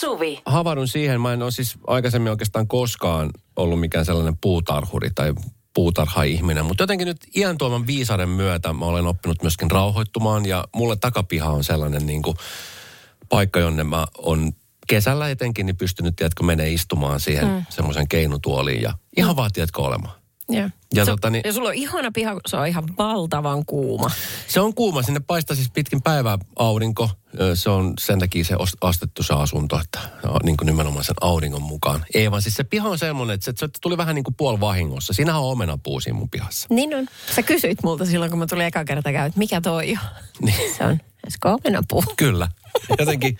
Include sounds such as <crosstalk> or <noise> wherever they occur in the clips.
Suvi. Havahdun siihen, mä en ole siis aikaisemmin oikeastaan koskaan ollut mikään sellainen puutarhuri tai puutarha-ihminen, mutta jotenkin nyt iän tuoman viisauden myötä mä olen oppinut myöskin rauhoittumaan ja mulle takapiha on sellainen niin kuin paikka, jonne mä on kesällä etenkin niin pystynyt, tiedätkö, menee istumaan siihen mm. semmoisen keinutuoliin ja ihan mm. vaan, tiedätkö, olemaan. Ja. Ja se, tota niin- ja sulla on ihana piha, se on ihan valtavan kuuma. Se on kuuma, sinne paistaa siis pitkin päivää aurinko. Se on sen takia se astettu se asunto, että no, niin kuin nimenomaan sen auringon mukaan. Ei vaan siis se piha on semmoinen, että se, se tuli vähän niin kuin puolivahingossa. Siinähän on omenapuu siinä mun pihassa. Niin on. Sä kysyit multa silloin, kun mä tulin eka kerta käy, että mikä toi on. Niin. Se on Esko omenapuu. Kyllä. Jotenkin,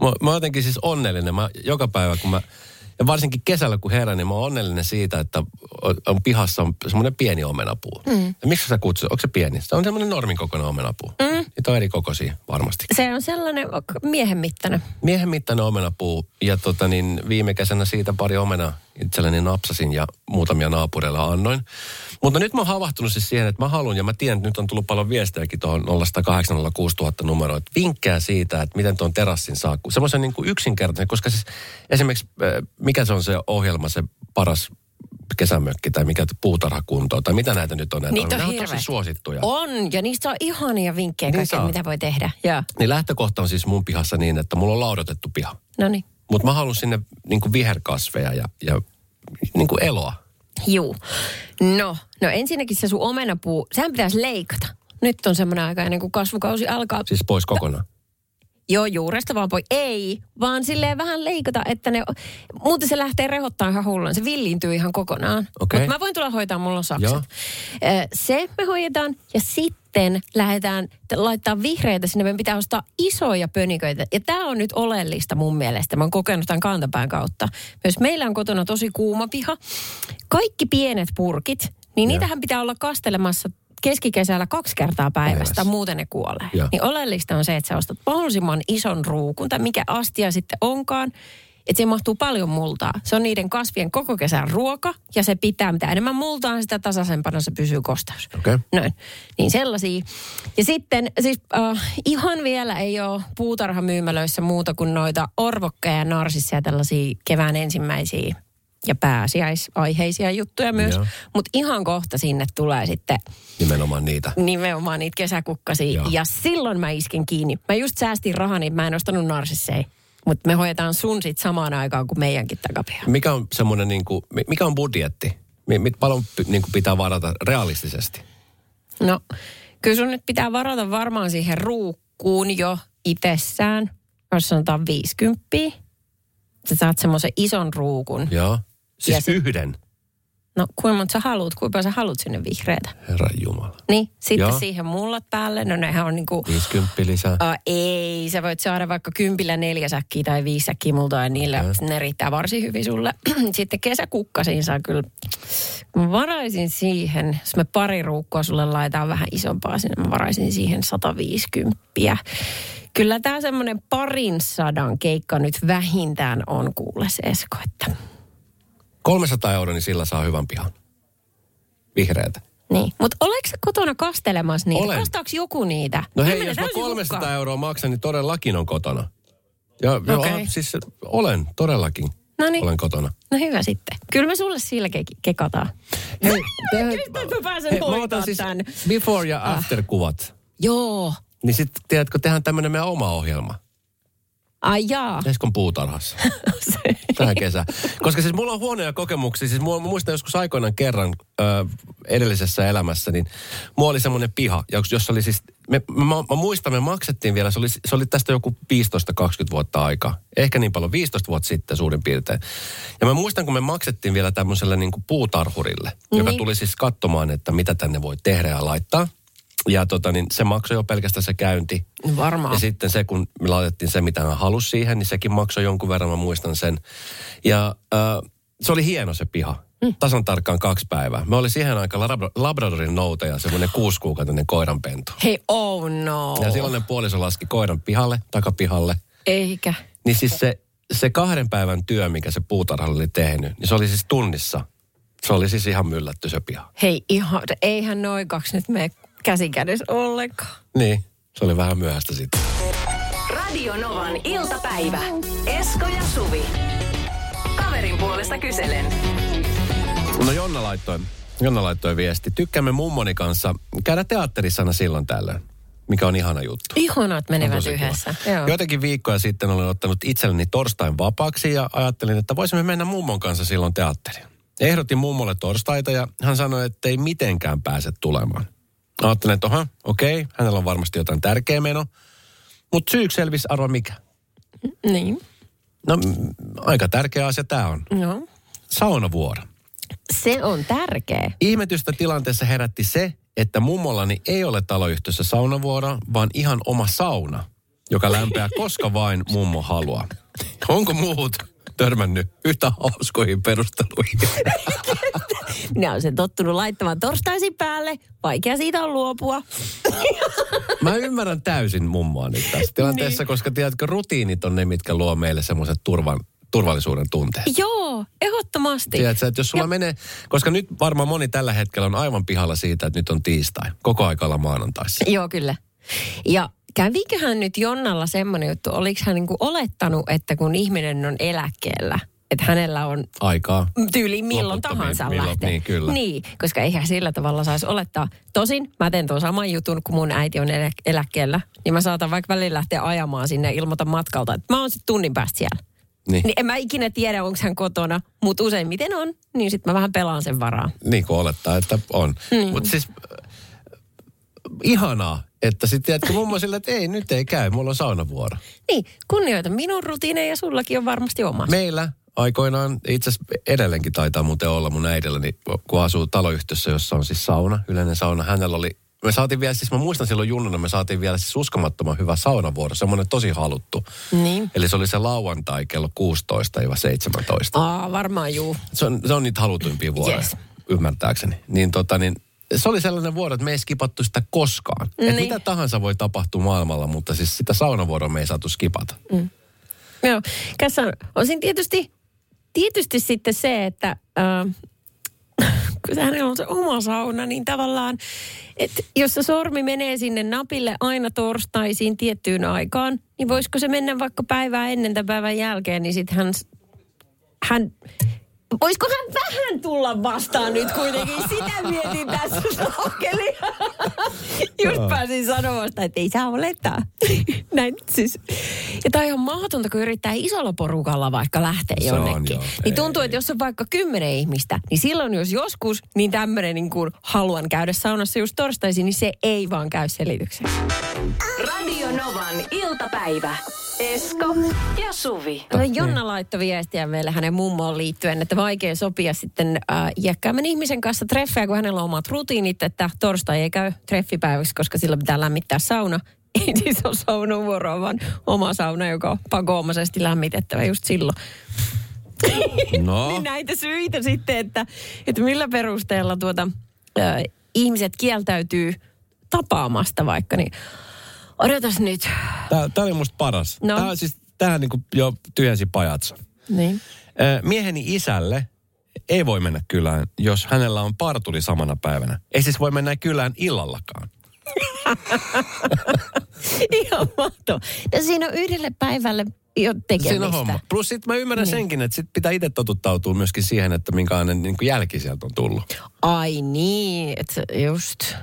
mä, mä oon jotenkin siis onnellinen. Mä joka päivä, kun mä, ja varsinkin kesällä kun herään, niin mä oon onnellinen siitä, että on, on pihassa on semmoinen pieni omenapuu. Mm. Ja miksi sä kutsut, onko se pieni? Se on semmoinen normin kokoinen omenapuu. Mm. Niitä on eri kokoisia varmasti. Se on sellainen miehen mittainen. Miehen mittainen omenapuu ja tota niin, viime kesänä siitä pari omena itselleni napsasin ja muutamia naapureilla annoin. Mutta nyt mä oon havahtunut siis siihen, että mä haluan ja mä tiedän, että nyt on tullut paljon viestejäkin tuohon 0806000 numeroon, että vinkkejä siitä, että miten tuon terassin saa. Semmoisen niin kuin yksinkertainen, koska siis esimerkiksi äh, mikä se on se ohjelma, se paras kesämökki tai mikä puutarhakunto tai mitä näitä nyt on. näitä Niitä on Nämä on tosi suosittuja. On, ja niistä on ihania vinkkejä Niin kaikkea, mitä voi tehdä. Joo. Niin lähtökohta on siis mun pihassa niin, että mulla on laudotettu piha. No niin. Mutta mä haluan sinne niin viherkasveja ja, ja niin kuin eloa. Juu. No, no ensinnäkin se sun omenapuu, sehän pitäisi leikata. Nyt on semmoinen aika ennen kuin kasvukausi alkaa. Siis pois kokonaan. Joo, juuresta vaan voi. Ei, vaan silleen vähän leikata, että ne... Muuten se lähtee rehottaa ihan hullun. Se villiintyy ihan kokonaan. Okei. Mutta mä voin tulla hoitaa, mulla on sakset. Joo. Se me hoidetaan ja sitten lähdetään laittaa vihreitä sinne. Meidän pitää ostaa isoja pöniköitä. Ja tämä on nyt oleellista mun mielestä. Mä oon kokenut tämän kantapään kautta. Myös meillä on kotona tosi kuuma piha. Kaikki pienet purkit, niin niitähän pitää olla kastelemassa keskikesällä kaksi kertaa päivästä, Päivässä. muuten ne kuolee. Joo. Niin oleellista on se, että sä ostat mahdollisimman ison ruukun, tai mikä astia sitten onkaan, että siihen mahtuu paljon multaa. Se on niiden kasvien koko kesän ruoka, ja se pitää, mitä enemmän multaa, sitä tasaisempana se pysyy kosteus. Okei. Noin. Niin sellaisia. Ja sitten siis äh, ihan vielä ei ole puutarhamyymälöissä muuta kuin noita orvokkeja ja narsissia, tällaisia kevään ensimmäisiä ja pääsiäisaiheisia juttuja myös. Mutta ihan kohta sinne tulee sitten Nimenomaan niitä. nimenomaan niitä kesäkukkasia. Joo. Ja silloin mä iskin kiinni. Mä just säästin rahaa, niin mä en ostanut narsissei. Mutta me hoidetaan sun sit samaan aikaan kuin meidänkin takapiha. Mikä on semmoinen, niin kuin, mikä on budjetti? Mi- Mit paljon niin kuin pitää varata realistisesti? No, kyllä sun nyt pitää varata varmaan siihen ruukkuun jo itsessään, jos sanotaan 50. Sä saat semmoisen ison ruukun. Joo. Siis Ja se- yhden. No, kuinka monta sä haluat, kuinka paljon sä haluat sinne vihreätä. Herran Jumala. Niin, sitten Joo. Siihen mullat päälle. No nehän on niinku... 50 lisää. Uh, ei, sä voit saada vaikka kympillä neljä säkkiä tai viisi säkkiä multa ja niillä Okei. ne riittää varsin hyvin sulle. <clears throat> Sitten kesäkukkasiin saa kyllä, mä varaisin siihen, jos me pari ruukkoa sulle laitetaan vähän isompaa sinne, mä varaisin siihen 150. Kyllä tämä semmoinen parin sadan keikka nyt vähintään on kuule se Esko, että 300 euroa, niin sillä saa hyvän pihan. Vihreätä. niin. Mutta oletko kotona kastelemassa niitä? Olen. Kastaako joku niitä? No hei, jos mä täysin 300 hukkaan. euroa maksan, niin todellakin on kotona. Ja, okay. Ja siis olen, todellakin Noniin. olen kotona. No hyvä sitten. Kyllä me sulle sillä ke- kekataan. Hei, <laughs> tehdään- Kyllä mä pääsen hei, mä otan siis tän. before ja after kuvat. Joo. Niin sitten, tiedätkö, tehdään tämmöinen meidän oma ohjelma. Ai jaa. Eskon puutarhassa. <laughs> Tähän kesään. Koska siis mulla on huonoja kokemuksia. Siis mulla, mä muistan joskus aikoinaan kerran ö, edellisessä elämässä, niin mulla oli semmoinen piha, jos- jossa oli siis, me, mä, mä muistan, me maksettiin vielä, se oli, se oli tästä joku 15-20 vuotta aikaa. Ehkä niin paljon, 15 vuotta sitten suurin piirtein. Ja mä muistan, kun me maksettiin vielä tämmöiselle niin kuin puutarhurille, joka Niin. tuli siis katsomaan, että mitä tänne voi tehdä ja laittaa. Ja tota, niin se maksoi jo pelkästään se käynti. Varmaan. Ja sitten se, kun me laitettiin se, mitä hän halusi siihen, niin sekin maksoi jonkun verran, mä muistan sen. Ja äh, se oli hieno se piha. Mm. Tasan tarkkaan kaksi päivää. Me oli siihen aikaan Labra- Labradorin noutaja, semmoinen kuusikuukautinen koiranpentu. Hei, oh no. Ja silloinen puoliso laski koiran pihalle, takapihalle. Eikä. Niin siis se, se kahden päivän työ, mikä se puutarhalla oli tehnyt, niin se oli siis tunnissa. Se oli siis ihan myllätty se piha. Hei, ihan, eihän noin kaksi nyt mene käsikädessä ollenkaan. Niin, se oli vähän myöhäistä sitten. Radio Novan iltapäivä. Esko ja Suvi. Kaverin puolesta kyselen. No Jonna laittoi, Jonna laittoi viesti. Tykkäämme mummoni kanssa käydä teatterissa aina silloin tällöin, mikä on ihana juttu. Ihanat menevät kiva. yhdessä. Joo. Joitakin viikkoja sitten olen ottanut itselleni torstain vapaaksi ja ajattelin, että voisimme mennä mummon kanssa silloin teatteriin. Ehdotin mummolle torstaita ja hän sanoi, että ei mitenkään pääse tulemaan. Ajattelin, että oha, okei, hänellä on varmasti jotain tärkeä meno. Mutta syyksi selvisi arva mikä. Niin. No aika tärkeä asia tämä on. Joo. Saunavuoro. Se on tärkeä. Ihmetystä tilanteessa herätti se, että mummollani ei ole taloyhtiössä saunavuoro, vaan ihan oma sauna, joka lämpeää koska vain mummo haluaa. Onko muut törmännyt yhtä hauskoihin perusteluihin? <laughs> Minä olen sen tottunut laittamaan torstaisin päälle. Vaikea siitä on luopua. <laughs> Mä ymmärrän täysin mummoa nyt tässä tilanteessa, niin. koska tiedätkö, rutiinit on ne, mitkä luo meille semmoiset turvan, turvallisuuden tunteet. Joo, ehdottomasti. Tiedätkö, että jos sulla Ja- menee, koska nyt varmaan moni tällä hetkellä on aivan pihalla siitä, että nyt on tiistai. Koko aika maanantaissa. Joo, kyllä. Ja käviköhän nyt Jonnalla semmoinen juttu, oliko hän niinku olettanut, että kun ihminen on eläkkeellä, että hänellä on Aikaa. tyyli milloin tahansa milloin- lähtee. niin, kyllä. Niin, koska eihän sillä tavalla saisi olettaa. Tosin mä teen tuon saman jutun, kun mun äiti on elä- eläkkeellä, niin mä saatan vaikka välillä lähteä ajamaan sinne ja ilmoitan matkalta, että mä oon sitten tunnin päästä siellä. Niin. Niin en mä ikinä tiedä, onko hän kotona, mutta useimmiten on, niin sitten mä vähän pelaan sen varaa. Niin kuin olettaa, että on. Niin. Mutta siis äh, ihanaa, että sitten tiedätkö mummo sillä, että ei nyt ei käy, mulla on saunavuoro. Niin, kunnioita minun rutiineja ja sullakin on varmasti oma. Meillä aikoinaan, itse asiassa edelleenkin taitaa muuten olla mun äidilläni, kun asuu taloyhtiössä, jossa on siis sauna, yleinen sauna. Hänellä oli, me saatiin vielä, siis mä muistan silloin junnuna, me saatiin vielä siis uskomattoman hyvä saunavuoro, semmoinen tosi haluttu. Niin. Eli se oli se lauantai kello 16-17. Aa, varmaan juu. Se on, se on niitä halutuimpia vuoroja, Yes. ymmärtääkseni. Niin tota niin, se oli sellainen vuoro, että me ei skipattu sitä koskaan. Niin. Niin. Et mitä tahansa voi tapahtua maailmalla, mutta siis sitä saunavuoroa me ei saatu skipata. Mm. Joo, tässä on, siinä tietysti, tietysti sitten se, että äh, <laughs> kun hänellä on se oma sauna, niin tavallaan, että jos se sormi menee sinne napille aina torstaisin tiettyyn aikaan, niin voisiko se mennä vaikka päivää ennen tämän päivän jälkeen, niin sitten hän, hän Voisiko hän vähän tulla vastaan nyt kuitenkin? Sitä mietin tässä saakeli. Just pääsin sanomasta, että ei saa olettaa. Näin siis. Ja tämä on ihan mahdotonta, kun yrittää isolla porukalla vaikka lähteä Se on, jonnekin. joo. niin tuntuu, että jos on vaikka kymmenen ihmistä, niin silloin jos joskus, niin tämmöinen niin kuin haluan käydä saunassa just torstaisin, niin se ei vaan käy selitykseksi. Radio Novan iltapäivä. Esko ja Suvi. No, Jonna laittoi viestiä meille hänen mummoon liittyen, että vaikea sopia sitten äh, iäkkäämmän ihmisen kanssa treffejä, kun hänellä on omat rutiinit, että torstai ei käy treffipäiväksi, koska sillä pitää lämmittää sauna. <laughs> Ei siis ole saunavuoroa, vaan oma sauna, joka on pakoomaisesti lämmitettävä just silloin. <laughs> No, Niin näitä syitä sitten, että, että millä perusteella tuota, äh, ihmiset kieltäytyy tapaamasta vaikka, niin odotas nyt. tämä oli musta paras. No. Tää, siis, tähän niin jo tyhjensi pajatso. Niin. Mieheni isälle ei voi mennä kylään, jos hänellä on partuli samana päivänä. Ei siis voi mennä kylään illallakaan. <laughs> Ihan mahtavaa. No siinä on yhdelle päivälle jo tekemistä. Siinä on homma. Plus sitten mä ymmärrän niin. senkin, että sit pitää itse totuttautua myöskin siihen, että minkälainen niin jälki sieltä on tullut. Ai niin, että just...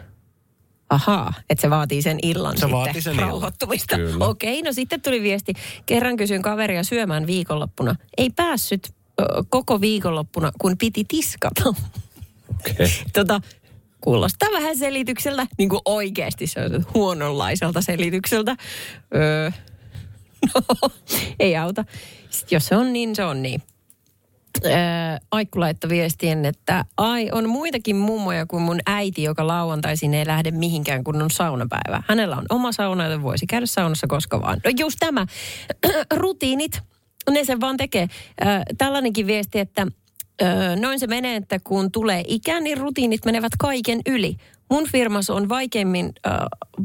Ahaa, että se vaatii sen illan Se sitten vaatii sen rauhoittumista. Okei, no sitten tuli viesti. Kerran kysyin kaveria syömään viikonloppuna. Ei päässyt ö, koko viikonloppuna, kun piti tiskata. Okei. Okay. tota, kuulostaa vähän selitykseltä, niin kuin oikeasti se on huononlaiselta selitykseltä. Öö, <laughs> no, ei auta. Sitten jos se on niin, se on niin. Öö, Aikku laittoi viestien, että ai on muitakin mummoja kuin mun äiti, joka lauantaisin ei lähde mihinkään, kun on saunapäivä. Hänellä on oma sauna, joten voisi käydä saunassa koska vaan. No just tämä, <clears throat> rutiinit, ne sen vaan tekee. Öö, tällainenkin viesti, että öö, noin se menee, että kun tulee ikä, niin rutiinit menevät kaiken yli. Mun firmassa on vaikeimmin, öö,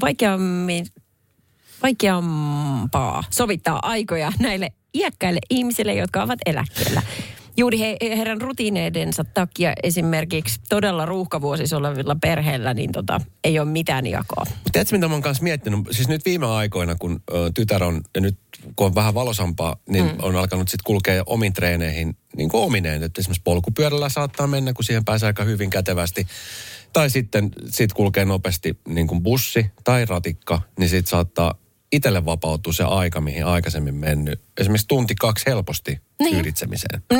vaikeammin vaikeampaa sovittaa aikoja näille iäkkäille ihmisille, jotka ovat eläkkeellä. Juuri he, heidän rutiineidensa takia esimerkiksi todella ruuhkavuosissa olevilla perheillä, niin tota, ei ole mitään jakoa. Tiedätkö, mitä mä oon kanssa miettinyt? Siis nyt viime aikoina, kun ö, tytär on, ja nyt kun on vähän valosampaa, niin mm. on alkanut sitten kulkea omiin treeneihin niin kuin omineen. Että esimerkiksi polkupyörällä saattaa mennä, kun siihen pääsee aika hyvin kätevästi. Tai sitten sit kulkee nopeasti niin kuin bussi tai ratikka, niin sitten saattaa itselle vapautua se aika, mihin aikaisemmin mennyt. Esimerkiksi tunti kaksi helposti Niin. kyyditsemiseen. Niin.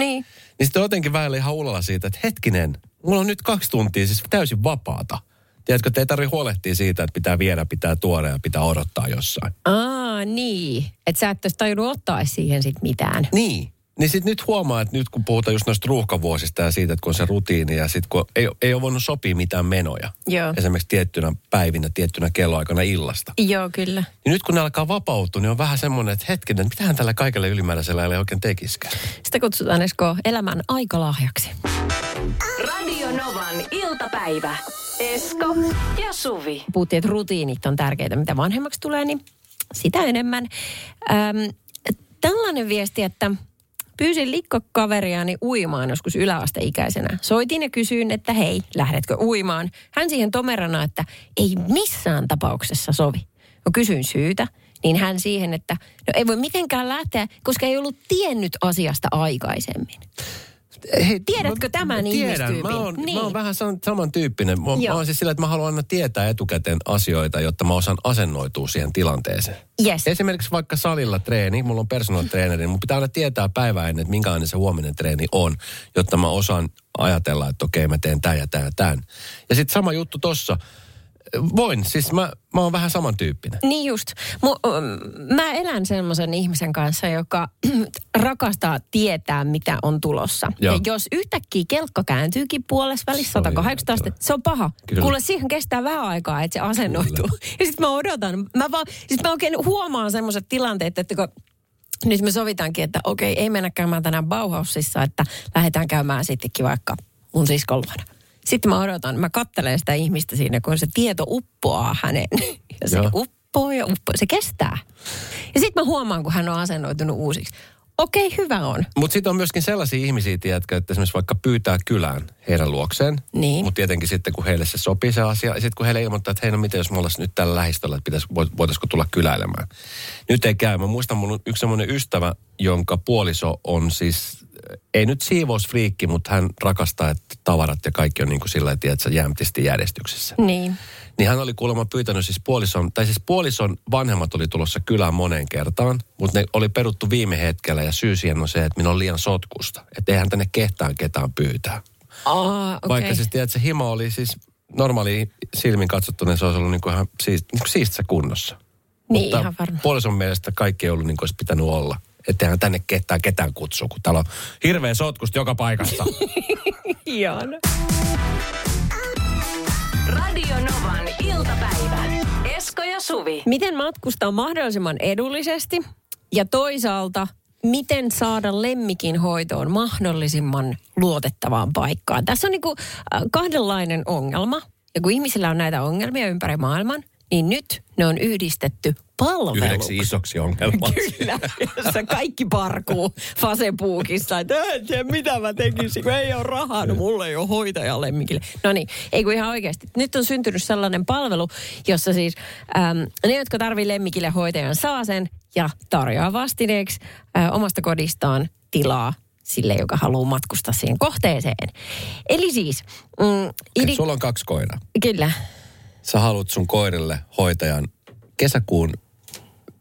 Niin sitten jotenkin välillä ihan ulalla siitä, että hetkinen, mulla on nyt kaksi tuntia siis täysin vapaata. Tiedätkö, että ei tarvitse huolehtia siitä, että pitää viedä, pitää tuoda ja pitää odottaa jossain. Aa, niin. Että sä et olisi tajunnut ottaa siihen sit mitään. Niin. Niin sitten nyt huomaa, että nyt kun puhutaan just noista ruuhkavuosista ja siitä, että kun on se rutiini ja sitten kun ei, ei ole voinut sopia mitään menoja. Joo. Esimerkiksi tiettynä päivinä, tiettynä kelloaikana illasta. Joo, kyllä. Niin nyt kun ne alkaa vapautua, niin on vähän semmoinen, että hetkinen, mitähän tällä kaikella ylimääräisellä ei oikein tekiskään. Sitä kutsutaan Esko elämän aikalahjaksi. Radio Novan iltapäivä. Esko ja Suvi. Puhuttiin, että rutiinit on tärkeitä. Mitä vanhemmaksi tulee, niin sitä enemmän. Öm, tällainen viesti, että pyysin likkokaveriani uimaan joskus yläasteikäisenä. Soitin ja kysyin, että hei, lähdetkö uimaan? Hän siihen tomerana, että ei missään tapauksessa sovi. No kysyin syytä, niin hän siihen, että no ei voi mitenkään lähteä, koska ei ollut tiennyt asiasta aikaisemmin. Hei, Tiedätkö tämän tiedän. Mä oon, Niin. mä oon vähän sam- samantyyppinen. Mä, Joo. mä oon siis sillä, että mä haluan aina tietää etukäteen asioita, jotta mä osaan asennoitua siihen tilanteeseen. Yes. Esimerkiksi vaikka salilla treeni, mulla on personal trainer, niin mun pitää aina tietää päivää ennen, että minkälainen se huominen treeni on, jotta mä osaan ajatella, että okei mä teen tämän ja tämän ja tämän. Ja sitten sama juttu tossa. Voin, siis mä, mä oon vähän samantyyppinen. Niin just. Mu, mä elän semmoisen ihmisen kanssa, joka <clears throat> rakastaa tietää, mitä on tulossa. Joo. Ja jos yhtäkkiä kelkka kääntyykin puolessa välissä Se on 180 joo, astetta, se on paha. Kyllä. Kuule, siihen kestää vähän aikaa, että se asennoituu. <laughs> Ja sitten mä odotan. Mä, vaan, siis mä oikein huomaan semmoiset tilanteet, että kun nyt me sovitaankin, että okei, ei mennä käymään tänään Bauhausissa, että lähdetään käymään sittenkin vaikka mun siskon luona. Sitten mä odotan, mä kattelen sitä ihmistä siinä, kun se tieto uppoaa hänen. <laughs> Ja se Joo. uppoo ja uppoo, se kestää. Ja sitten mä huomaan, kun hän on asennoitunut uusiksi. Okei, hyvä on. Mutta sitten on myöskin sellaisia ihmisiä, tiedätkö, että esimerkiksi vaikka pyytää kylään heidän luokseen. Niin. Mutta tietenkin sitten, kun heille se sopii se asia. Ja sitten kun heille ilmoittaa, että hei, no miten jos me ollaan nyt tällä lähistöllä, että pitäis, voit- voitaisiko tulla kyläilemään. Nyt ei käy. Mä muistan, on yksi semmoinen ystävä, jonka puoliso on siis, ei nyt siivousfriikki, mutta hän rakastaa, että tavarat ja kaikki on niin kuin sillä tavalla, että jämptisti järjestyksessä. Niin. Niin hän oli kuulemma pyytänyt siis puolison, tai siis puolison vanhemmat oli tulossa kylään moneen kertaan, mutta ne oli peruttu viime hetkellä ja syy siihen on se, että minä on liian sotkusta. Että eihän tänne kehtään ketään pyytää. Aa, okei. Vaikka siis tiedät, se himo oli siis normaali silmin katsottuna, se olisi ollut niin kuin ihan siist, niin kuin siistissä kunnossa. Niin, Mutta ihan varmaan. puolison mielestä kaikki ei ollut niin kuin olisi pitänyt olla. Että eihän tänne ketään ketään kutsua, kun täällä on hirveä sotkusta joka paikassa. <laughs> Ihana. Radio Novan iltapäivä. Esko ja Suvi. Miten matkustaa mahdollisimman edullisesti ja toisaalta miten saada lemmikin hoitoon mahdollisimman luotettavaan paikkaan. Tässä on niin kuin, äh, kahdenlainen ongelma. Ja kun ihmisillä on näitä ongelmia ympäri maailman, niin nyt ne on yhdistetty palveluksi. Yhdeksi isoksi ongelmaksi. Kyllä, jossa kaikki parkuu Facebookissa, että en tiedä mitä mä tekisin, kun ei ole rahaa, no mulla ei ole hoitaja lemmikille. No niin, ei kun ihan oikeasti. Nyt on syntynyt sellainen palvelu, jossa siis äm, ne, jotka tarvii lemmikille hoitajan, saa sen ja tarjoaa vastineeksi ä, omasta kodistaan tilaa sille, joka haluaa matkustaa siihen kohteeseen. Eli siis, mm, idi, Sulla on kaksi koiraa. kyllä, Sä haluat sun koirille hoitajan kesäkuun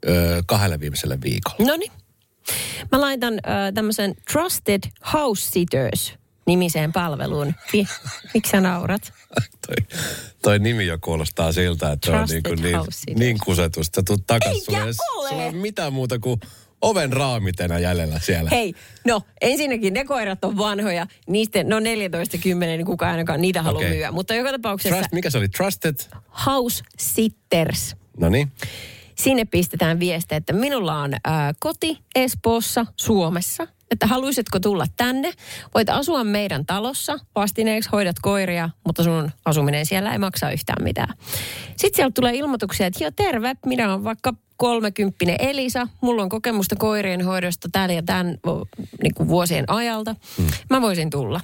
ö, kahdelle viimeiselle viikolle. No niin. Mä laitan äh, tämmöisen Trusted House Sitters nimiseen palveluun. Miksi sä naurat? <laughs> toi, toi nimi jo kuulostaa siltä, että se on Trusted niin, kuin niin, niin kusetusta. Sä tulet takas, Eikä sulla ei, ole. ole mitään muuta kuin oven raamitena jäljellä siellä. Hei, no ensinnäkin ne koirat on vanhoja. Niistä, no 14 10, niin kukaan ainakaan niitä halua Okei. myyä. Mutta joka tapauksessa Trust, mikä se oli? Trusted? House Sitters. No niin. Sinne pistetään viestiä, että minulla on ää, koti Espoossa, Suomessa. Että haluaisitko tulla tänne? Voit asua meidän talossa, vastineeksi hoidat koiria, mutta sun asuminen siellä ei maksa yhtään mitään. Sitten sieltä tulee ilmoituksia, että joo terve, minä olen vaikka kolmekymppinen Elisa. Mulla on kokemusta koirien hoidosta täällä ja tämän niin kuin vuosien ajalta. Hmm. Mä voisin tulla.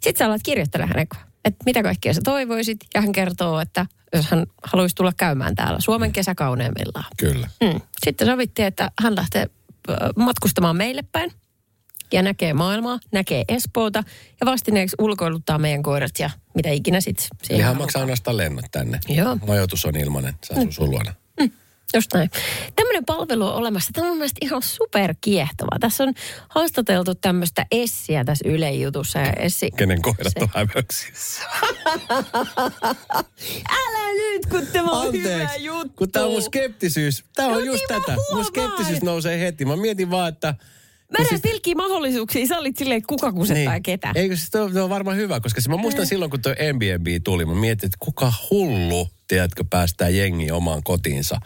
Sitten sä alat kirjoittaa hänen, että mitä kaikkea sä toivoisit. Ja hän kertoo, että jos hän haluaisi tulla käymään täällä Suomen hmm. kesäkauneimmillaan. Kyllä. Hmm. Sitten sovittiin, että hän lähtee matkustamaan meille päin ja näkee maailmaa, näkee Espoota ja vastineeksi ulkoiluttaa meidän koirat ja mitä ikinä sitten. Eli hän maksaa ainoastaan lennot tänne. Joo. Majoitus on ilmainen, se asuu mm. sun luona. Just näin. Tämmöinen palvelu on olemassa. Tämä on mun ihan super kiehtova. Tässä on haastateltu tämmöistä Essiä tässä Ylen jutussa. Ja Essi, Kenen koirat se... on hämöksissä? <laughs> Älä nyt, kun tämä on Anteeksi, hyvä juttu. kun tämä on mun skeptisyys. Tämä on no just niin tätä. Mun skeptisyys nousee heti. Mä mietin vaan, että Mä näen siis... pilkkiä mahdollisuuksia. Sä olit silleen, kuka kusettaa niin. ketä. Eikö siis toi, toi on varmaan hyvä, koska mä muistan silloin, kun tuo Airbnb tuli, mä mietin, että kuka hullu, tiedätkö, päästää jengi omaan kotiinsa.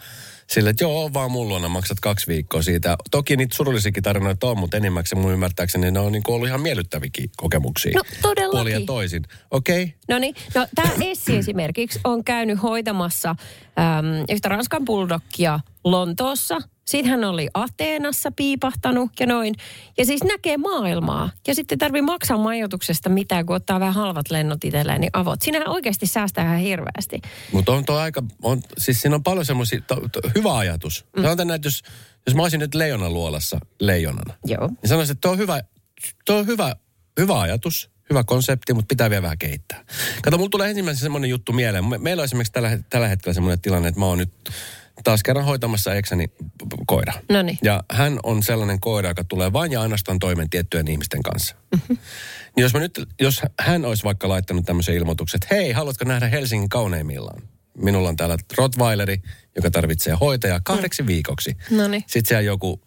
Sille, että joo, vaan mun luona maksat kaksi viikkoa siitä. Toki niitä surullisiakin tarinoita on, mutta enimmäkseen mun ymmärtääkseni ne on niin ollut ihan miellyttäviäkin kokemuksia. No todellakin. Puoli ja toisin. Okei. Okay. No niin, no tämä Essi esimerkiksi on käynyt hoitamassa äm, yhtä Ranskan bulldogia Lontoossa – sitten hän oli Ateenassa piipahtanut ja noin. Ja siis näkee maailmaa. Ja sitten tarvii maksaa majoituksesta mitään, kun ottaa vähän halvat lennot itselleen, niin avot. Siinähän oikeasti säästää ihan hirveästi. Mutta on tuo aika, on, siis siinä on paljon semmoisia, hyvä ajatus. Mm. Sanotaan näin, jos, jos mä olisin nyt leijonan luolassa leijonana. Joo. Niin sanoisin, että tuo on hyvä, tuo on hyvä, hyvä ajatus hyvä konsepti, mutta pitää vielä vähän kehittää. Kato, mulla tulee ensimmäisenä semmoinen juttu mieleen. Meillä on esimerkiksi tällä, tällä hetkellä semmoinen tilanne, että mä oon nyt taas kerran hoitamassa eksäni koira. Noniin. Ja hän on sellainen koira, joka tulee vain ja ainoastaan toimen tiettyjen ihmisten kanssa. Mm-hmm. Niin jos, mä nyt, jos hän olisi vaikka laittanut tämmöisen ilmoituksen, että hei, haluatko nähdä Helsingin kauneimmillaan? Minulla on täällä Rottweileri, joka tarvitsee hoitajaa kahdeksi mm. viikoksi. Noniin. Sitten siellä joku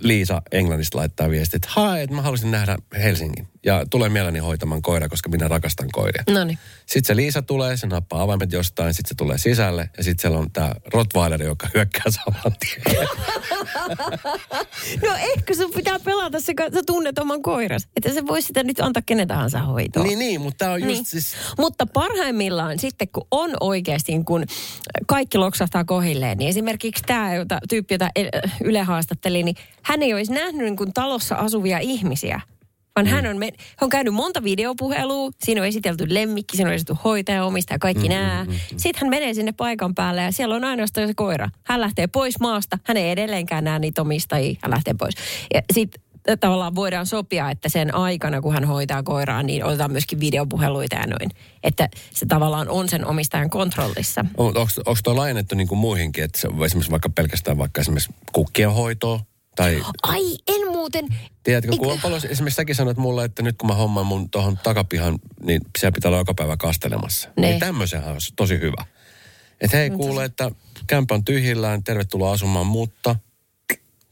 Liisa Englannista laittaa viesti, että hae, että mä haluaisin nähdä Helsingin. Ja tulee mielelläni hoitamaan koira, koska minä rakastan koiria. No niin. Sitten se Liisa tulee, se nappaa avaimet jostain, sitten se tulee sisälle ja sitten siellä on tämä Rottweiler, joka hyökkää saman tien. <laughs> no ehkä sun pitää pelata se, kun sä tunnet oman koiras. Että se voisi sitä nyt antaa kenen tahansa hoitoa. Niin, niin, mutta tämä on just niin. siis... Mutta parhaimmillaan sitten, kun on oikeasti, kun kaikki loksahtaa kohilleen, niin esimerkiksi tämä jota, tyyppi, jota Yle haastatteli, niin hän ei olisi nähnyt niin kuin talossa asuvia ihmisiä vaan mm. hän on, me, on käynyt monta videopuhelua, siinä on esitelty lemmikki, siinä on esitelty hoitaja, omistaja, kaikki mm, nämä. Mm, mm. Sitten hän menee sinne paikan päälle ja siellä on ainoastaan se koira. Hän lähtee pois maasta, hän ei edelleenkään näe niitä omistajia, hän lähtee pois. Ja sitten tavallaan voidaan sopia, että sen aikana, kun hän hoitaa koiraa, niin otetaan myöskin videopuheluita ja noin. Että se tavallaan on sen omistajan kontrollissa. On, onko tuo laajennettu niin kuin muihinkin, että se esimerkiksi vaikka pelkästään vaikka esimerkiksi kukkien hoitoa, tai... Ai, en muuten... Tiedätkö, kun on paljon, esimerkiksi säkin sanoit mulle, että nyt kun mä hommaan mun tuohon takapihan, niin siellä pitää olla joka päivä kastelemassa. Ne. Niin tämmöisenhän on tosi hyvä. Että hei, kuule, että kämpä on tyhjillään, tervetuloa asumaan, mutta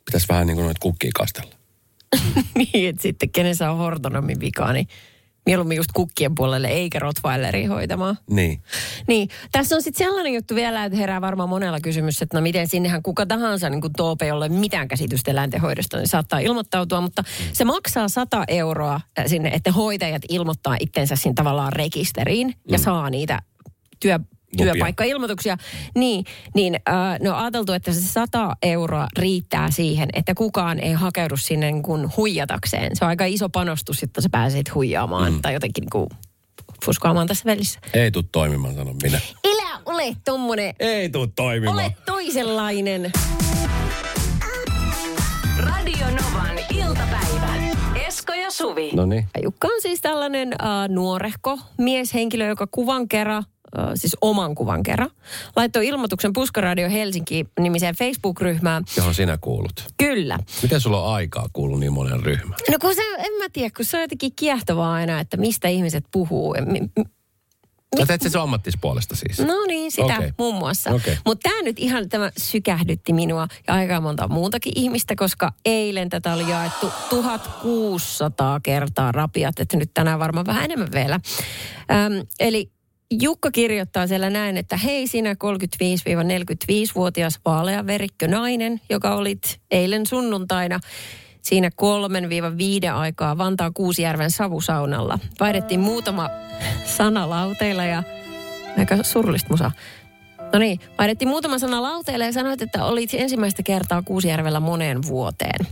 pitäisi vähän niin kuin noita kukkia kastella. <laughs> niin, että sitten kenen saa hortonomin vikaa, niin mieluummin just kukkien puolelle eikä Rottweileria hoitamaan. Niin. Niin. Tässä on sitten sellainen juttu vielä, että herää varmaan monella kysymys, että no miten sinnehän kuka tahansa niin kuin Toope, jolle mitään käsitystä eläintenhoidosta, niin saattaa ilmoittautua, mutta se maksaa 100 euroa äh, sinne, että hoitajat ilmoittaa itsensä siinä tavallaan rekisteriin ja mm. saa niitä työ, työpaikkailmoituksia. Niin, niin äh, no ajateltu, että se 100 euroa riittää siihen, että kukaan ei hakeudu sinne niin kuin huijatakseen. Se on aika iso panostus, että sä pääset huijaamaan mm. tai jotenkin niin kuin fuskaamaan tässä välissä. Ei tuu toimimaan, sanon minä. Elä ole tommonen. Ei tuu toimimaan. Ole toisenlainen. Radio Novan iltapäivä. Esko ja Suvi. No niin. Jukka on siis tällainen uh, nuorehko mieshenkilö, joka kuvan kerran siis oman kuvan kerran. Laittoi ilmoituksen Puskaradio Helsinki-nimiseen Facebook-ryhmään. Johon sinä kuulut. Kyllä. Miten sulla on aikaa kuulu niin monen ryhmään? No kun se, en mä tiedä, kun se on jotenkin kiehtovaa aina, että mistä ihmiset puhuu. No teet se ammattispuolesta siis? No niin, sitä okay. muun muassa. Okay. Mutta tämä nyt ihan tämä sykähdytti minua ja aika monta muutakin ihmistä, koska eilen tätä oli jaettu 1600 kertaa rapiat, että nyt tänään varmaan vähän enemmän vielä. Öm, eli Jukka kirjoittaa siellä näin, että hei sinä 35-45-vuotias vaaleaverikkö nainen, joka olit eilen sunnuntaina siinä kolmen viiva viiden aikaa Vantaan Kuusijärven savusaunalla. Vaihdettiin muutama sana lauteilla ja aika surullista musa. No niin, vaihdettiin muutama sana lauteelle ja sanoit, että olit ensimmäistä kertaa Kuusijärvellä moneen vuoteen.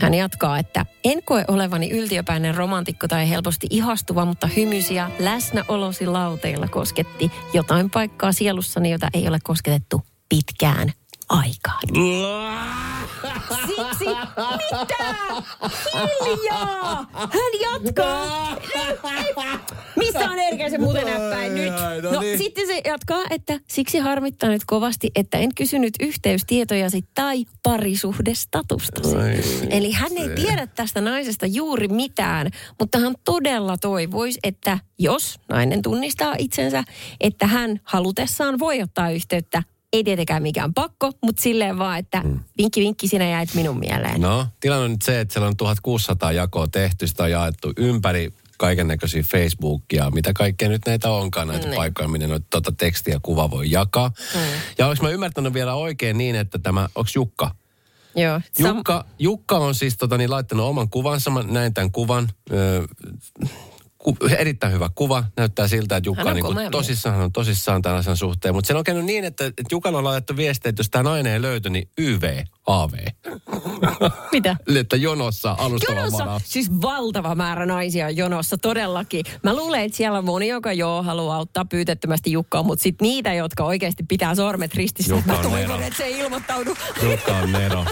Hän jatkaa, että en koe olevani yltiöpäinen romantikko tai helposti ihastuva, mutta hymysiä läsnäolosi lauteilla kosketti jotain paikkaa sielussani, jota ei ole kosketettu pitkään aikaan. Siksi, mitä? Hiljaa! Hän jatkaa. Missä on Erkäisen muuten näppäin nyt? no No niin. sitten se jatkaa, että siksi harmittaa nyt kovasti, että en kysynyt yhteystietojasi tai parisuhdestatustasi. Eli hän ei tiedä tästä naisesta juuri mitään, mutta hän todella toivoisi, että jos nainen tunnistaa itsensä, että hän halutessaan voi ottaa yhteyttä. Ei tietenkään mikään pakko, mutta silleen vaan, että vinkki vinkki sinä jäit minun mieleen. No, tilanne on nyt se, että siellä on 1600 jakoa tehty, sitä on jaettu ympäri kaiken näköisiä Facebookia, mitä kaikkea nyt näitä onkaan, näitä Niin. paikkoja, minne noita tuota tekstiä ja kuva voi jakaa. Ja onko mä ymmärtänyt vielä oikein niin, että tämä, onko Jukka? Joo. Sam- Jukka, Jukka on siis tota, niin, laittanut oman kuvansa, mä näin tämän kuvan. Öö, ku, erittäin hyvä kuva. Näyttää siltä, että Jukka Hän on on, niin kuin, tosissaan, hän on tosissaan asian suhteen. Mutta se on käynyt niin, että, että Jukalla on laitettu viestiä, että jos tämä nainen ei löyty, niin YV, AV. Mitä? <laughs> että jonossa alustava Jonossa, siis valtava määrä naisia on jonossa todellakin. Mä luulen, että siellä on moni, joka joo haluaa auttaa pyytettömästi Jukkaa, mutta sitten niitä, jotka oikeasti pitää sormet ristissä. Jukka Mä on toivon, Nero. että se ei ilmoittaudu. Jukka on Nero.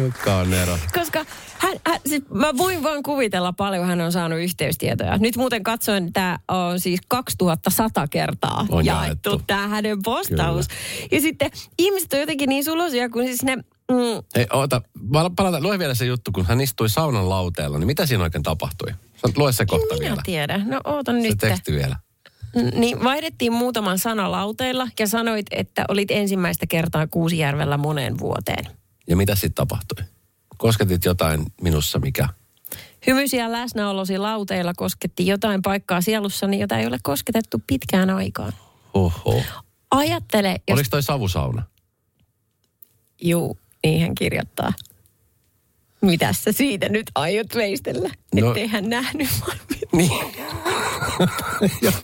Jukka on Nero. Koska hän, hän, siis mä voin vaan kuvitella paljon hän on saanut yhteystietoja. Nyt muuten katsoin, että tämä on siis 2100 kertaa On jaettu jaettu. tämä hänen postaus. Ja sitten ihmiset on jotenkin niin sulosia, kun siis ne... Mm, Hei, oota, pala- palata, lue vielä se juttu, kun hän istui saunan lauteella, niin mitä siinä oikein tapahtui? Sä- Lue se kohta minä vielä. tiedä. No ootan Se nyt. teksti vielä. Niin vaihdettiin muutaman sana lauteilla ja sanoit, että olit ensimmäistä kertaa Kuusijärvellä moneen vuoteen. Ja mitä sitten tapahtui? Kosketit jotain minussa, mikä? Hymysiä läsnäolosi lauteilla kosketti jotain paikkaa sielussani, jota ei ole kosketettu pitkään aikaan. Oho. Ajattele, jos... Oliko toi savusauna? Juu, niin hän kirjoittaa. Mitäs sä siitä nyt aiot veistellä? No- Ettei hän nähnyt mitään. Niin. <laughs>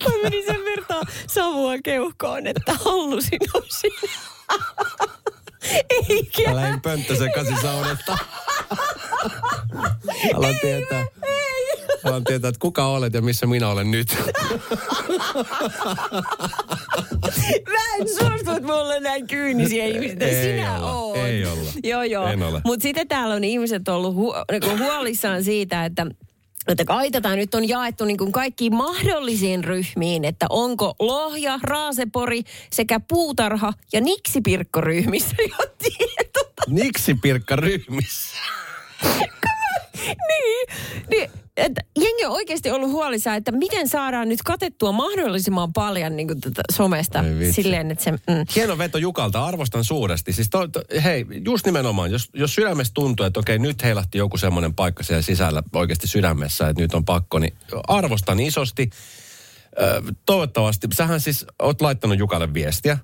Mä menin sen vertaa savua keuhkoon, että halusin osin. <laughs> Eikä. Älä ei pönttö sekaisin saunasta. Alan tietää. Alan tietää, että kuka olet ja missä minä olen nyt. Mä en suostu, että me ollaan näin kyynisiä ihmisiä. Sinä olla. <laughs> Joo, joo. En ole. Mutta sitten täällä on ihmiset ollut hu- niinku huolissaan siitä, että että kaitetaan nyt on jaettu niin kuin kaikkiin mahdollisiin ryhmiin, että onko Lohja, Raasepori sekä Puutarha ja Niksipirkko-ryhmissä jo tieto. Miksi Pirkka ryhmissä? <laughs> niin, niin että jengi on oikeasti ollut huolissaan, että miten saadaan nyt katettua mahdollisimman paljon niin kuin tätä somesta Ei vitsi. silleen, että se... Mm. Hieno veto Jukalta, arvostan suuresti. Siis to, to, hei, just nimenomaan, jos, jos sydämessä tuntuu, että okei, nyt heilahti joku semmoinen paikka siellä sisällä oikeasti sydämessä, että nyt on pakko, niin arvostan isosti. Ö, toivottavasti, sähän siis oot laittanut Jukalle viestiä.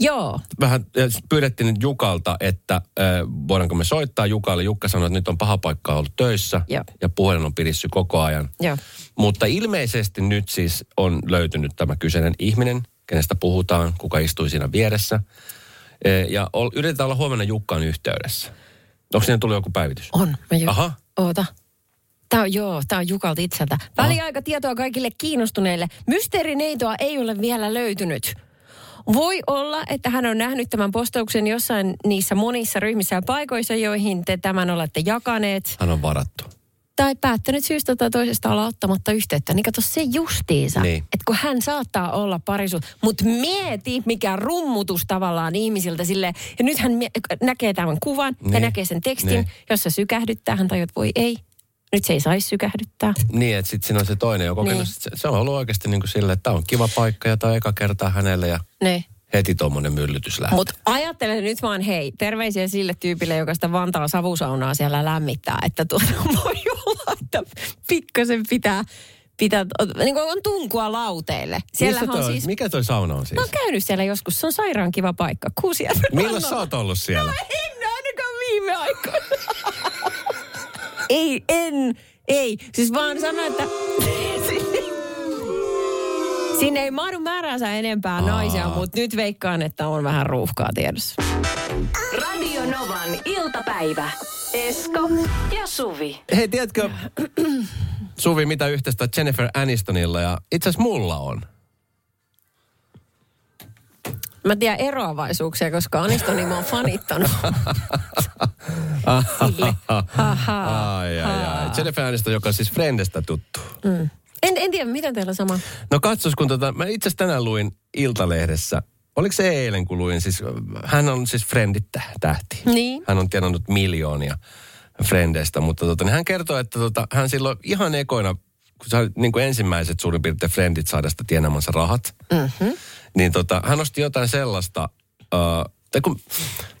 Joo, Vähän pyydettiin nyt Jukalta, että ö, voidaanko me soittaa Jukalle. Jukka sanoi, että nyt on paha paikka ollut töissä Joo. ja puhelin on pirissy koko ajan. joo. Mutta ilmeisesti nyt siis on löytynyt tämä kyseinen ihminen, kenestä puhutaan, kuka istui siinä vieressä. E, Ja ol, yritetään olla huomenna Jukkaan yhteydessä. Onko siinä tullut joku päivitys? On. Mä jo. Aha. Oota. Tämä on, joo, tämä on Jukalta itseltä. Väliaikatietoa kaikille kiinnostuneille. Mysteerineitoa ei ole vielä löytynyt. Voi olla, että hän on nähnyt tämän postauksen jossain niissä monissa ryhmissä ja paikoissa, joihin te tämän olette jakaneet. Hän on varattu. Tai päättänyt syystä tai toisesta olla ottamatta yhteyttä. Niin kato se justiinsa. Niin. Että kun hän saattaa olla parisuut. Mutta mieti, mikä rummutus tavallaan ihmisiltä sille. Ja nyt hän mie- näkee tämän kuvan ja Niin. näkee sen tekstin, Niin. jossa sykähdyttää. Hän että voi ei. Nyt se ei saisi sykähdyttää. Niin, että sitten siinä on se toinen, joka Niin. niin. se, se on ollut oikeasti niin kuin silleen, että tämä on kiva paikka ja tämä on eka kertaa hänelle ja Ne. heti tuommoinen myllytys lähtee. Mutta ajattelen nyt vaan, hei, terveisiä sille tyypille, joka sitä Vantaan savusaunaa siellä lämmittää, että tuota <laughs> voi olla, että pikkasen pitää, pitää niin kuin on tunkua lauteille. Toi on siis, Mikä toi sauna on siis? mä oon käynyt siellä joskus, se on sairaan kiva paikka, Kuusijärven Milloin sä oot ollut siellä? En ainakaan viime aikoina. Ei, en, ei. Siis vaan sano, että Sinne ei mahdu määränsä enempää naisia, mutta nyt veikkaan, että on vähän ruuhkaa tiedossa. Radio Novan iltapäivä. Esko ja Suvi. Hei, tiedätkö, Suvi, mitä yhteistä Jennifer Anistonilla ja itse asiassa mulla on? Mä tiedän eroavaisuuksia, koska Anistonia mä oon fanittanut. <laughs> Ai, ai, ai. Jennifer Aniston, joka on siis Friendestä tuttu. En, en tiedä, miten teillä on sama. No katsos, kun tota, mä itse asiassa tänään luin Iltalehdessä, oliko se eilen kun luin, siis hän on siis Friendit tä- tähti. Niin. Hän on tienannut miljoonia Frendeistä, mutta tota, niin hän kertoo, että tota, hän silloin ihan ekoina, kun sai niin kuin ensimmäiset suurin piirtein Friendit saada sitä tienamansa rahat, mm-hmm. Niin tota, hän osti jotain sellaista, uh, tai kun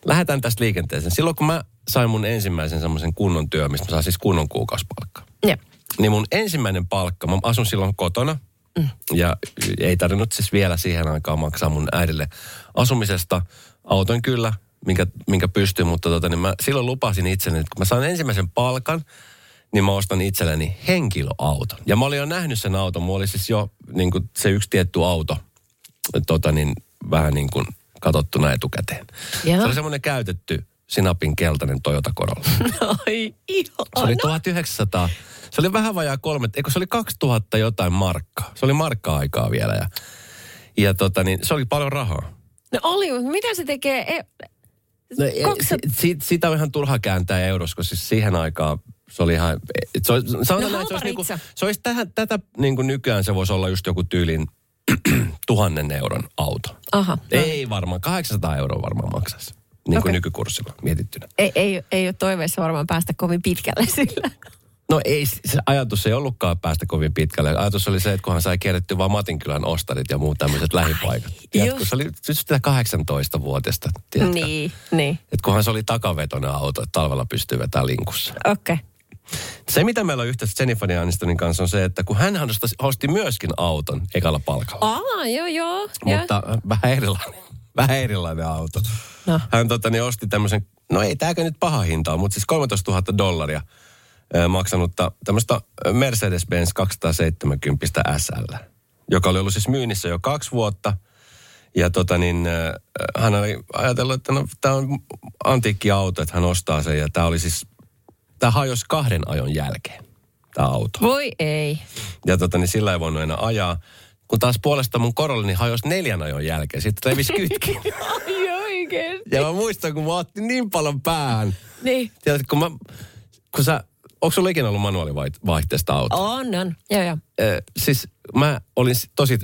lähdetään tästä liikenteeseen. Silloin kun mä sain mun ensimmäisen semmoisen kunnon työ, mistä mä saan siis kunnon kuukausipalkkaa. Jep. Niin mun ensimmäinen palkka, mä asun silloin kotona. Mm. Ja ei tarvinnut siis vielä siihen aikaan maksaa mun äidille asumisesta. Auton kyllä, minkä, minkä pystyy, mutta tota, niin mä silloin lupasin itselleni, että kun mä saan ensimmäisen palkan, niin mä ostan itselleni henkilöauton. Ja mä olin jo nähnyt sen auton. Mulla oli siis jo niin kuin se yksi tietty auto, tota, niin, vähän niin kuin katsottuna etukäteen. Joo. Se oli semmoinen käytetty sinapin keltainen Toyota Corolla. <laughs> Ai Se oli 1900, se oli vähän vajaa kolme, eikö se oli 2000 jotain markkaa. Se oli markka-aikaa vielä ja, ja tota niin, se oli paljon rahaa. No oli, mutta mitä se tekee? E- No, Kaksi- si, si, sitä on ihan turha kääntää eurossa, koska siis siihen aikaan se oli ihan, se, olisi, sanotaan No, näin, että se olisi, niinku, se olisi tähän, tätä niin kuin nykyään se voisi olla just joku tyylin <clears throat> tuhannen euron auto. Aha. no. Ei varmaan, 800 euroa varmaan maksaisi. Niin kuin Okei. nykykurssilla mietittynä. Ei, ei, ei ole toiveissa varmaan päästä kovin pitkälle <laughs> sillä. No ei, se ajatus ei ollutkaan päästä kovin pitkälle. Ajatus oli se, että kunhan sai kerätty vaan Matinkylän ostarit ja muut tämmöiset lähipaikat. Tiedätkö, se oli just sitä 18-vuotiaista, tiedätkö? Niin, niin. Että kunhan se oli takavetoinen auto, että talvella pystyy vetämään linkussa. Okei. Okay. Se, mitä meillä on yhteistä Jennifer Anistonin kanssa, on se, että kun hän osti, osti myöskin auton ekalla palkalla. Aa, joo, joo. Mutta vähän erilainen, <laughs> vähän erilainen auto. No. Hän tota, niin osti tämmöisen, no ei tääkö nyt paha hinta ole, mutta siis 13 000 dollaria maksanutta tämmöistä Mercedes-Benz 270 SL, joka oli ollut siis myynnissä jo kaksi vuotta. Ja tota niin, hän oli ajatellut, että no, tämä on antiikki auto, että hän ostaa sen. Ja tämä oli siis, tämä hajosi kahden ajon jälkeen, tämä auto. Voi ei. Ja tota, niin sillä ei voinut enää ajaa. Kun taas puolesta mun korollani hajosi neljän ajon jälkeen. Sitten revisi <laughs> kytkin. Ai oikein. ja mä muistan, kun mä otin niin paljon päähän. Niin. Tiedätkö, kun mä, kun sä, onko sulla ikinä ollut manuaalivaihteesta auto? On, on. Joo, joo. Ö, siis mä olin tosi,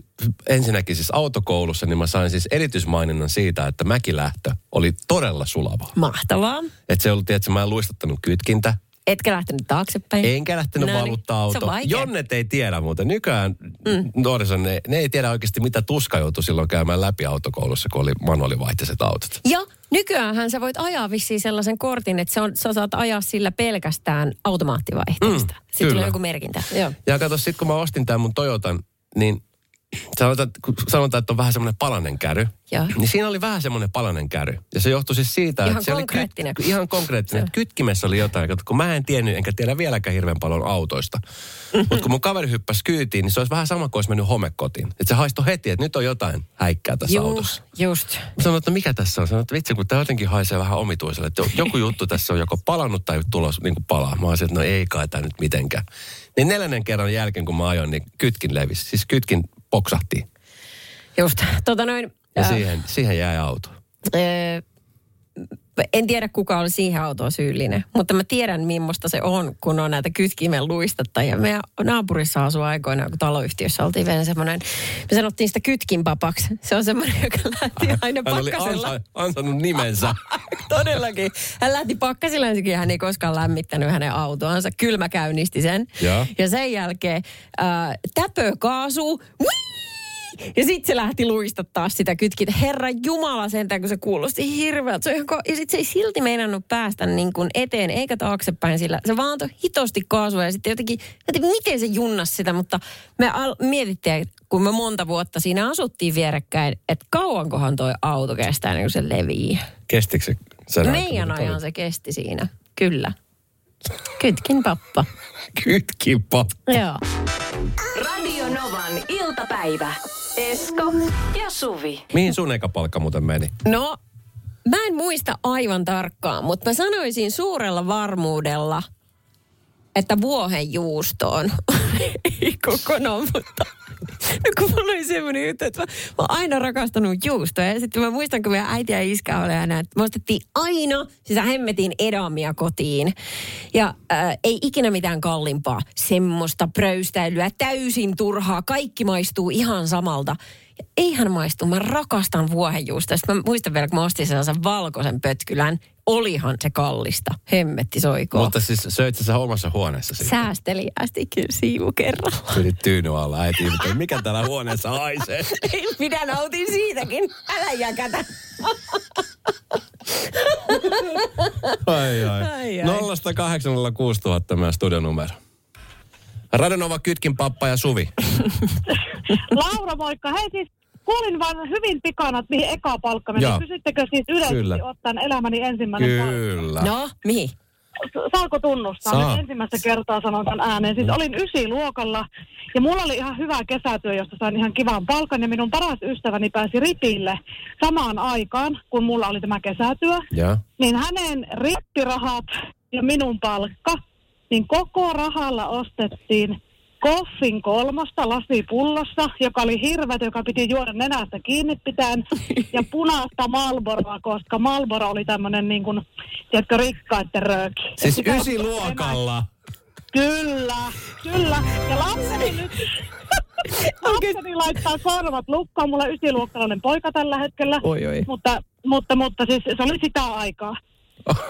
ensinnäkin siis autokoulussa, niin mä sain siis erityismaininnan siitä, että mäkilähtö oli todella sulava. Mahtavaa. Että se oli, tiedätkö, mä en luistattanut kytkintä, Etkä lähtenyt taaksepäin. Enkä lähtenyt No niin, valuttaa on auto. Jonnet ei tiedä muuten. Nykyään mm. nuoriso, ne, ne ei tiedä oikeasti mitä tuska joutui silloin käymään läpi autokoulussa, kun oli manuaalivaihteiset autot. Ja nykyäänhän sä voit ajaa vissiin sellaisen kortin, että se on, sä saat ajaa sillä pelkästään automaattivaihteesta. Mm, Sitten kyllä. tulee joku merkintä. Joo. Ja kato, sit kun mä ostin tämän mun Toyotan, niin sanotaan, että kun sanotaan, että on vähän semmoinen palanen käry. Joo. Niin siinä oli vähän semmoinen palanen käry. Ja se johtui siis siitä, Ihan että se oli kyt, ihan konkreettinen. Että kytkimessä oli jotain. Kun mä en tiennyt, enkä tiedä vieläkään hirveän paljon autoista. Mutta kun mun kaveri hyppäsi kyytiin, niin se olisi vähän sama kuin olisi mennyt homekotiin. Että se haistoi heti, että nyt on jotain häikkää tässä Juu, autossa. just. Mä sanoin, että mikä tässä on? Sanoin, että vitsi, kun tämä jotenkin haisee vähän omituiselle. Että joku juttu tässä on joko palannut tai tulos niin kuin palaa. Mä olisin, että no ei kai tämä nyt mitenkään. Niin neljännen kerran jälkeen, kun mä ajoin, niin kytkin levisi. Siis kytkin poksahti. Just. Tota noin, Ja ää, siihen, siihen jäi auto. Öö, en tiedä kuka oli siihen autoon syyllinen, mutta mä tiedän millaista se on, kun on näitä kytkimen luistattajia. Meidän naapurissa asui aikoinaan, kun taloyhtiössä oltiin vielä semmoinen, me sanottiin sitä kytkinpapaksi. Se on semmoinen, joka lähti aina Hän oli pakkasella. ansa, ansannut nimensä. <laughs> Todellakin. Hän lähti pakkasilla ensinnäkin, hän ei koskaan lämmittänyt hänen autoansa. Kylmä käynnisti sen. Joo. Ja sen jälkeen äh, täpö kaasu. <laughs> Ja sitten se lähti luistattaa sitä kytkintä. Herra Jumala sentään, kun se kuulosti hirveältä. Se on ja sitten se ei silti meinannut päästä niin kuin eteen eikä taaksepäin sillä. Se vaan antoi hitosti kaasua ja sitten jotenkin, tiedä, miten se junnas sitä, mutta me al- mietittiin, kun me monta vuotta siinä asuttiin vierekkäin, että kauankohan toi auto kestää, niin kuin se levii. Kestikö se sen Meidän kun ajan se kesti siinä, kyllä. Kytkin pappa. <laughs> Kytkin pop. Joo. Radio Novan iltapäivä. Esko ja Suvi. Mihin sun eka palkka muuten meni? No, mä en muista aivan tarkkaan, mutta mä sanoisin suurella varmuudella, että vuohenjuustoon. Ei <laughs> kokonaan, mutta no <laughs> kun mulla oli semmoinen juttu, että mä, mä oon aina rakastanut juustoa. Ja sitten mä muistan, kun meidän äiti ja iskä oli aina, että me ostettiin aina, siis hemmetin edamia kotiin. Ja äh, ei ikinä mitään kalliimpaa. Semmoista pröystäilyä, täysin turhaa. Kaikki maistuu ihan samalta. Ja eihän maistu, mä rakastan vuohenjuusta. Sitten mä muistan vielä, kun mä ostin sellaisen valkoisen pötkylän. Olihan se kallista. Hemmetti soikoo. Mutta siis söit sä omassa huoneessa sitten? Säästeliäästi kyllä siivu kerralla. Pyrit tyyny alla, äiti ihmetteli, mikä täällä huoneessa haisee. Minä nautin siitäkin. Älä jäkätä. Ai ai. Ai, ai. 0806000 meidän studionumero. Radionova Kytkin pappa ja Suvi. Laura, moikka. Hei siis, kuulin vaan hyvin pikana, että mihin eka palkka meni. Joo. Kysyttekö siis Kyllä. yleisesti ottaen elämäni ensimmäinen palkka? Kyllä. No, mihin? Saako tunnustaa? Saa. Nyt ensimmäistä kertaa sanon tämän ääneen. Siis olin ysiluokalla ja mulla oli ihan hyvä kesätyö, josta sain ihan kivan palkan. Ja minun paras ystäväni pääsi ripille samaan aikaan, kun mulla oli tämä kesätyö. Ja. Niin hänen rippirahat ja minun palkka, niin koko rahalla ostettiin koffin kolmosta lasipullossa, joka oli hirveä, joka piti juoda nenästä kiinni pitäen, ja <laughs> punaista Malboroa, koska Malboro oli tämmöinen niin kuin, tiedätkö, rikkaiden rööki. Siis Sitä- ysiluokalla. Kyllä, kyllä. Ja lapseni nyt... <laughs> Lapseni laittaa korvat lukkoon. Mulla on ysiluokkalainen poika tällä hetkellä. Oi, oi. Mutta, mutta, mutta siis se oli sitä aikaa.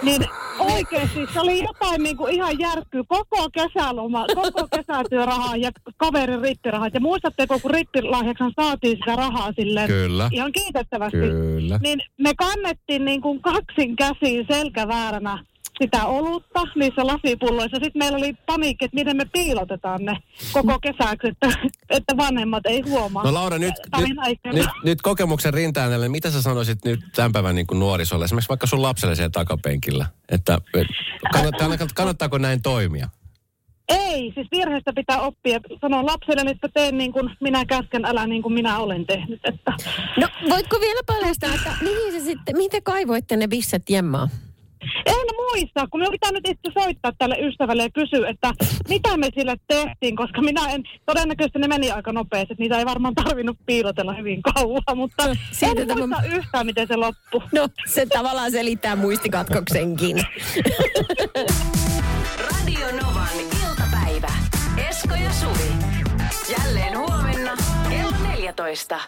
Niin oikeasti se oli jotain niin kuin ihan järkkyy. Koko kesäloma, koko kesätyörahaa ja kaverin rippirahat. Ja muistatteko, kun rippilahjaksen saatiin sitä rahaa silleen Kyllä. ihan kiitettävästi. Kyllä. Niin me kannettiin niin kuin kaksin käsiin selkävääränä sitä olutta niissä lasipulloissa. Sitten meillä oli paniikki, että miten me piilotetaan ne koko kesäksi, että, että vanhemmat ei huomaa. No Laura, nyt, nyt, nyt, nyt kokemuksen rintaäänelle, mitä sä sanoisit nyt tämän päivän niin kuin nuorisolle, esimerkiksi vaikka sun lapselle siellä takapenkillä, että et, kannat, kannat, kannattaako näin toimia? Ei, siis virheestä pitää oppia. Sanon lapselle, että teen niin kuin minä käsken, älä niin kuin minä olen tehnyt. Että No, voitko vielä paljastaa, että mihin se sitten, mihin te kaivoitte ne bisset jemmaa? En muista, kun minun pitää nyt itse soittaa tälle ystävälle ja kysyä, että mitä me sille tehtiin, koska minä en, todennäköisesti ne meni aika nopeasti, niitä ei varmaan tarvinnut piilotella hyvin kauan, mutta No, siitä en tämä- muista yhtään, miten se loppui. No, se tavallaan selittää muistikatkoksenkin. Radio Novan iltapäivä. Esko ja Suvi. Jälleen huomenna kello 14.